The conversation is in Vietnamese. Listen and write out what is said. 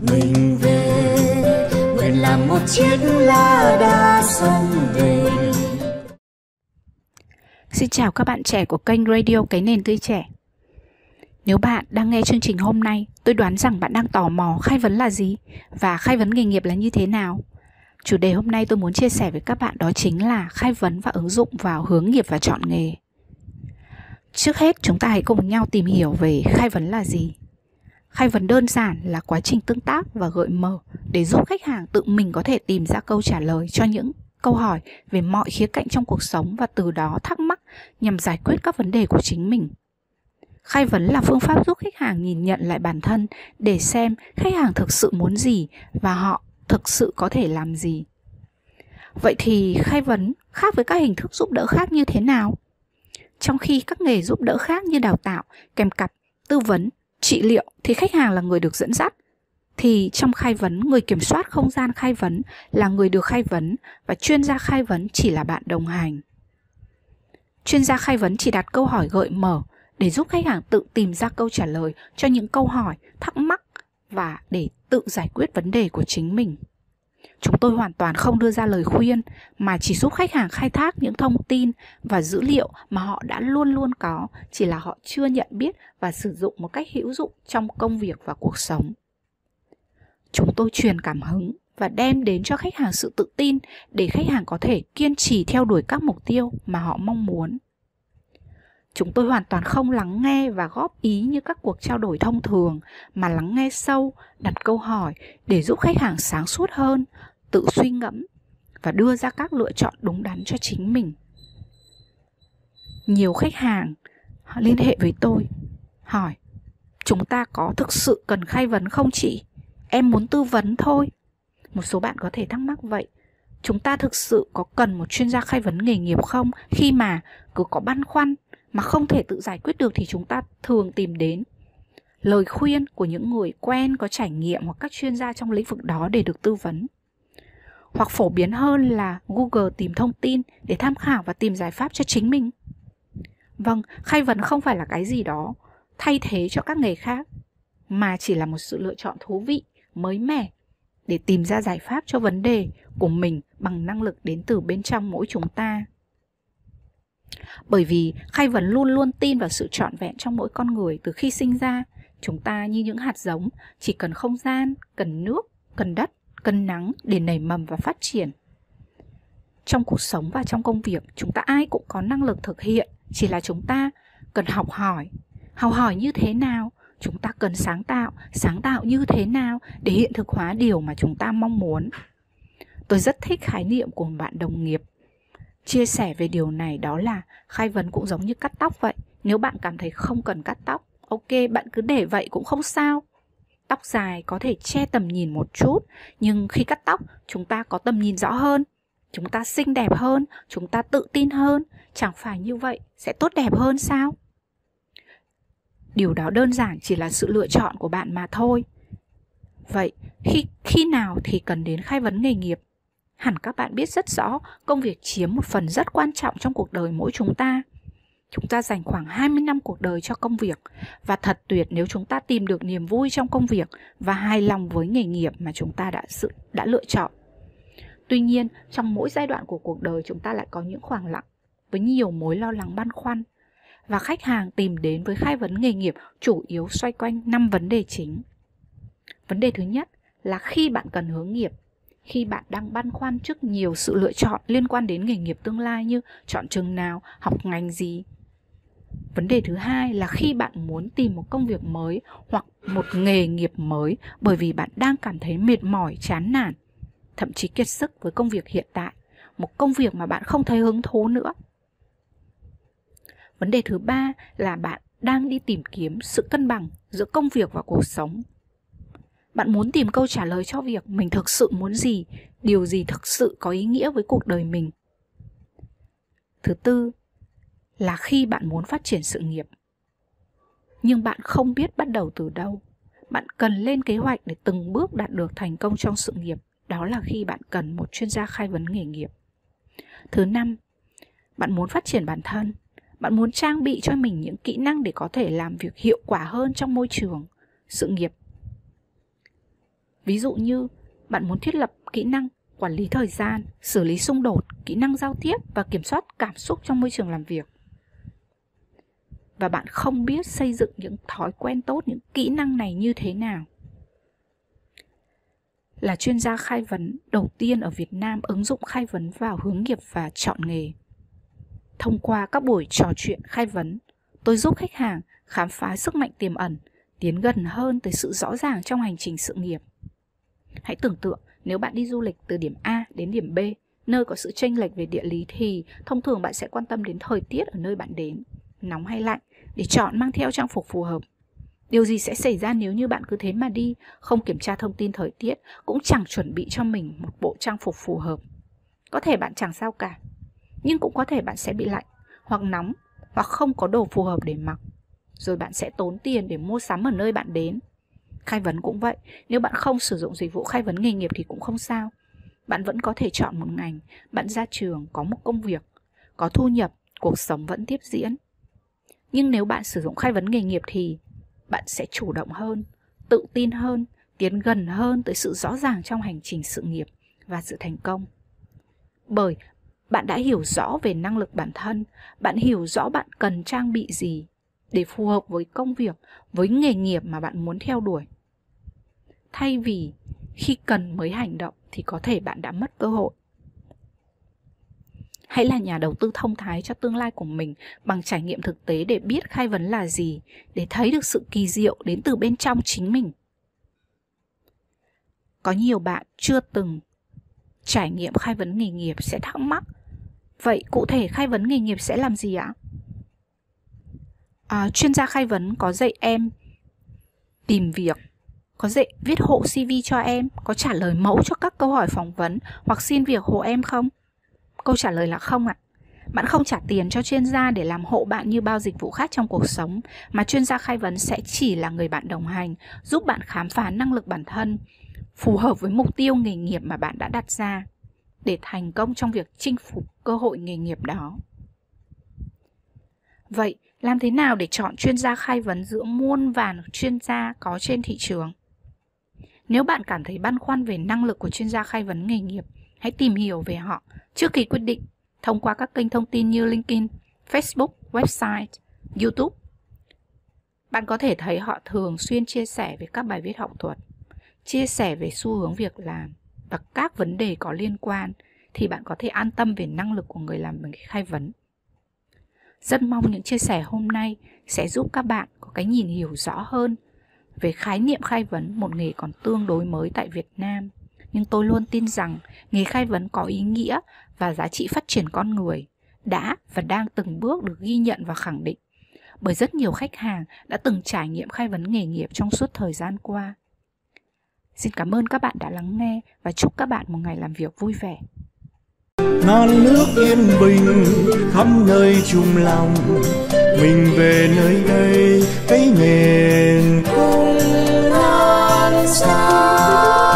mình về nguyện làm một chiếc lá đa sông về Xin chào các bạn trẻ của kênh Radio Cái Nền Tươi Trẻ Nếu bạn đang nghe chương trình hôm nay, tôi đoán rằng bạn đang tò mò khai vấn là gì và khai vấn nghề nghiệp là như thế nào. Chủ đề hôm nay tôi muốn chia sẻ với các bạn đó chính là khai vấn và ứng dụng vào hướng nghiệp và chọn nghề. Trước hết, chúng ta hãy cùng nhau tìm hiểu về khai vấn là gì. Khai vấn đơn giản là quá trình tương tác và gợi mở để giúp khách hàng tự mình có thể tìm ra câu trả lời cho những câu hỏi về mọi khía cạnh trong cuộc sống và từ đó thắc mắc nhằm giải quyết các vấn đề của chính mình. Khai vấn là phương pháp giúp khách hàng nhìn nhận lại bản thân để xem khách hàng thực sự muốn gì và họ thực sự có thể làm gì. Vậy thì khai vấn khác với các hình thức giúp đỡ khác như thế nào? Trong khi các nghề giúp đỡ khác như đào tạo, kèm cặp, tư vấn, trị liệu thì khách hàng là người được dẫn dắt. Thì trong khai vấn, người kiểm soát không gian khai vấn là người được khai vấn và chuyên gia khai vấn chỉ là bạn đồng hành. Chuyên gia khai vấn chỉ đặt câu hỏi gợi mở để giúp khách hàng tự tìm ra câu trả lời cho những câu hỏi thắc mắc và để tự giải quyết vấn đề của chính mình chúng tôi hoàn toàn không đưa ra lời khuyên, mà chỉ giúp khách hàng khai thác những thông tin và dữ liệu mà họ đã luôn luôn có, chỉ là họ chưa nhận biết và sử dụng một cách hữu dụng trong công việc và cuộc sống. Chúng tôi truyền cảm hứng và đem đến cho khách hàng sự tự tin để khách hàng có thể kiên trì theo đuổi các mục tiêu mà họ mong muốn chúng tôi hoàn toàn không lắng nghe và góp ý như các cuộc trao đổi thông thường, mà lắng nghe sâu, đặt câu hỏi để giúp khách hàng sáng suốt hơn, tự suy ngẫm và đưa ra các lựa chọn đúng đắn cho chính mình. Nhiều khách hàng họ liên hệ với tôi, hỏi, chúng ta có thực sự cần khai vấn không chị? Em muốn tư vấn thôi. Một số bạn có thể thắc mắc vậy, chúng ta thực sự có cần một chuyên gia khai vấn nghề nghiệp không? Khi mà cứ có băn khoăn mà không thể tự giải quyết được thì chúng ta thường tìm đến lời khuyên của những người quen có trải nghiệm hoặc các chuyên gia trong lĩnh vực đó để được tư vấn. Hoặc phổ biến hơn là google tìm thông tin để tham khảo và tìm giải pháp cho chính mình. Vâng khai vấn không phải là cái gì đó thay thế cho các nghề khác, mà chỉ là một sự lựa chọn thú vị, mới mẻ để tìm ra giải pháp cho vấn đề của mình bằng năng lực đến từ bên trong mỗi chúng ta bởi vì khai vấn luôn luôn tin vào sự trọn vẹn trong mỗi con người từ khi sinh ra. Chúng ta như những hạt giống, chỉ cần không gian, cần nước, cần đất, cần nắng để nảy mầm và phát triển. Trong cuộc sống và trong công việc, chúng ta ai cũng có năng lực thực hiện, chỉ là chúng ta cần học hỏi. Học hỏi như thế nào? Chúng ta cần sáng tạo sáng tạo như thế nào để hiện thực hóa điều mà chúng ta mong muốn? Tôi rất thích khái niệm của bạn đồng nghiệp chia sẻ về điều này đó là khai vấn cũng giống như cắt tóc vậy. Nếu bạn cảm thấy không cần cắt tóc, ok, bạn cứ để vậy cũng không sao. Tóc dài có thể che tầm nhìn một chút, nhưng khi cắt tóc, chúng ta có tầm nhìn rõ hơn. Chúng ta xinh đẹp hơn, chúng ta tự tin hơn. Chẳng phải như vậy sẽ tốt đẹp hơn sao? Điều đó đơn giản chỉ là sự lựa chọn của bạn mà thôi. Vậy khi khi nào thì cần đến khai vấn nghề nghiệp? Hẳn các bạn biết rất rõ công việc chiếm một phần rất quan trọng trong cuộc đời mỗi chúng ta Chúng ta dành khoảng 20 năm cuộc đời cho công việc và thật tuyệt nếu chúng ta tìm được niềm vui trong công việc và hài lòng với nghề nghiệp mà chúng ta đã sự đã lựa chọn. Tuy nhiên, trong mỗi giai đoạn của cuộc đời chúng ta lại có những khoảng lặng với nhiều mối lo lắng băn khoăn và khách hàng tìm đến với khai vấn nghề nghiệp chủ yếu xoay quanh 5 vấn đề chính. Vấn đề thứ nhất là khi bạn cần hướng nghiệp, khi bạn đang băn khoăn trước nhiều sự lựa chọn liên quan đến nghề nghiệp tương lai như chọn trường nào, học ngành gì. Vấn đề thứ hai là khi bạn muốn tìm một công việc mới hoặc một nghề nghiệp mới bởi vì bạn đang cảm thấy mệt mỏi, chán nản, thậm chí kiệt sức với công việc hiện tại, một công việc mà bạn không thấy hứng thú nữa vấn đề thứ ba là bạn đang đi tìm kiếm sự cân bằng giữa công việc và cuộc sống bạn muốn tìm câu trả lời cho việc mình thực sự muốn gì, điều gì thực sự có ý nghĩa với cuộc đời mình? Thứ tư là khi bạn muốn phát triển sự nghiệp. Nhưng bạn không biết bắt đầu từ đâu. Bạn cần lên kế hoạch để từng bước đạt được thành công trong sự nghiệp. Đó là khi bạn cần một chuyên gia khai vấn nghề nghiệp. Thứ năm, bạn muốn phát triển bản thân. Bạn muốn trang bị cho mình những kỹ năng để có thể làm việc hiệu quả hơn trong môi trường, sự nghiệp. Ví dụ như bạn muốn thiết lập kỹ năng quản lý thời gian, xử lý xung đột, kỹ năng giao tiếp và kiểm soát cảm xúc trong môi trường làm việc. Và bạn không biết xây dựng những thói quen tốt, những kỹ năng này như thế nào. Là chuyên gia khai vấn đầu tiên ở Việt Nam ứng dụng khai vấn vào hướng nghiệp và chọn nghề. Thông qua các buổi trò chuyện khai vấn, tôi giúp khách hàng khám phá sức mạnh tiềm ẩn, tiến gần hơn tới sự rõ ràng trong hành trình sự nghiệp. Hãy tưởng tượng nếu bạn đi du lịch từ điểm A đến điểm B, nơi có sự chênh lệch về địa lý thì thông thường bạn sẽ quan tâm đến thời tiết ở nơi bạn đến, nóng hay lạnh, để chọn mang theo trang phục phù hợp. Điều gì sẽ xảy ra nếu như bạn cứ thế mà đi, không kiểm tra thông tin thời tiết, cũng chẳng chuẩn bị cho mình một bộ trang phục phù hợp? Có thể bạn chẳng sao cả, nhưng cũng có thể bạn sẽ bị lạnh, hoặc nóng, hoặc không có đồ phù hợp để mặc. Rồi bạn sẽ tốn tiền để mua sắm ở nơi bạn đến, Khai vấn cũng vậy, nếu bạn không sử dụng dịch vụ khai vấn nghề nghiệp thì cũng không sao. Bạn vẫn có thể chọn một ngành, bạn ra trường có một công việc, có thu nhập, cuộc sống vẫn tiếp diễn. Nhưng nếu bạn sử dụng khai vấn nghề nghiệp thì bạn sẽ chủ động hơn, tự tin hơn, tiến gần hơn tới sự rõ ràng trong hành trình sự nghiệp và sự thành công. Bởi bạn đã hiểu rõ về năng lực bản thân, bạn hiểu rõ bạn cần trang bị gì để phù hợp với công việc, với nghề nghiệp mà bạn muốn theo đuổi thay vì khi cần mới hành động thì có thể bạn đã mất cơ hội. Hãy là nhà đầu tư thông thái cho tương lai của mình bằng trải nghiệm thực tế để biết khai vấn là gì để thấy được sự kỳ diệu đến từ bên trong chính mình. Có nhiều bạn chưa từng trải nghiệm khai vấn nghề nghiệp sẽ thắc mắc vậy cụ thể khai vấn nghề nghiệp sẽ làm gì ạ? À, chuyên gia khai vấn có dạy em tìm việc có dạy viết hộ CV cho em, có trả lời mẫu cho các câu hỏi phỏng vấn hoặc xin việc hộ em không? Câu trả lời là không ạ. Bạn không trả tiền cho chuyên gia để làm hộ bạn như bao dịch vụ khác trong cuộc sống, mà chuyên gia khai vấn sẽ chỉ là người bạn đồng hành, giúp bạn khám phá năng lực bản thân, phù hợp với mục tiêu nghề nghiệp mà bạn đã đặt ra để thành công trong việc chinh phục cơ hội nghề nghiệp đó. Vậy, làm thế nào để chọn chuyên gia khai vấn giữa muôn vàn chuyên gia có trên thị trường? Nếu bạn cảm thấy băn khoăn về năng lực của chuyên gia khai vấn nghề nghiệp, hãy tìm hiểu về họ trước khi quyết định thông qua các kênh thông tin như LinkedIn, Facebook, website, YouTube. Bạn có thể thấy họ thường xuyên chia sẻ về các bài viết học thuật, chia sẻ về xu hướng việc làm và các vấn đề có liên quan thì bạn có thể an tâm về năng lực của người làm khai vấn. Rất mong những chia sẻ hôm nay sẽ giúp các bạn có cái nhìn hiểu rõ hơn về khái niệm khai vấn, một nghề còn tương đối mới tại Việt Nam. Nhưng tôi luôn tin rằng nghề khai vấn có ý nghĩa và giá trị phát triển con người, đã và đang từng bước được ghi nhận và khẳng định bởi rất nhiều khách hàng đã từng trải nghiệm khai vấn nghề nghiệp trong suốt thời gian qua. Xin cảm ơn các bạn đã lắng nghe và chúc các bạn một ngày làm việc vui vẻ. non nước yên bình khắp nơi chung lòng mình về nơi đây cái miền cũng non xa.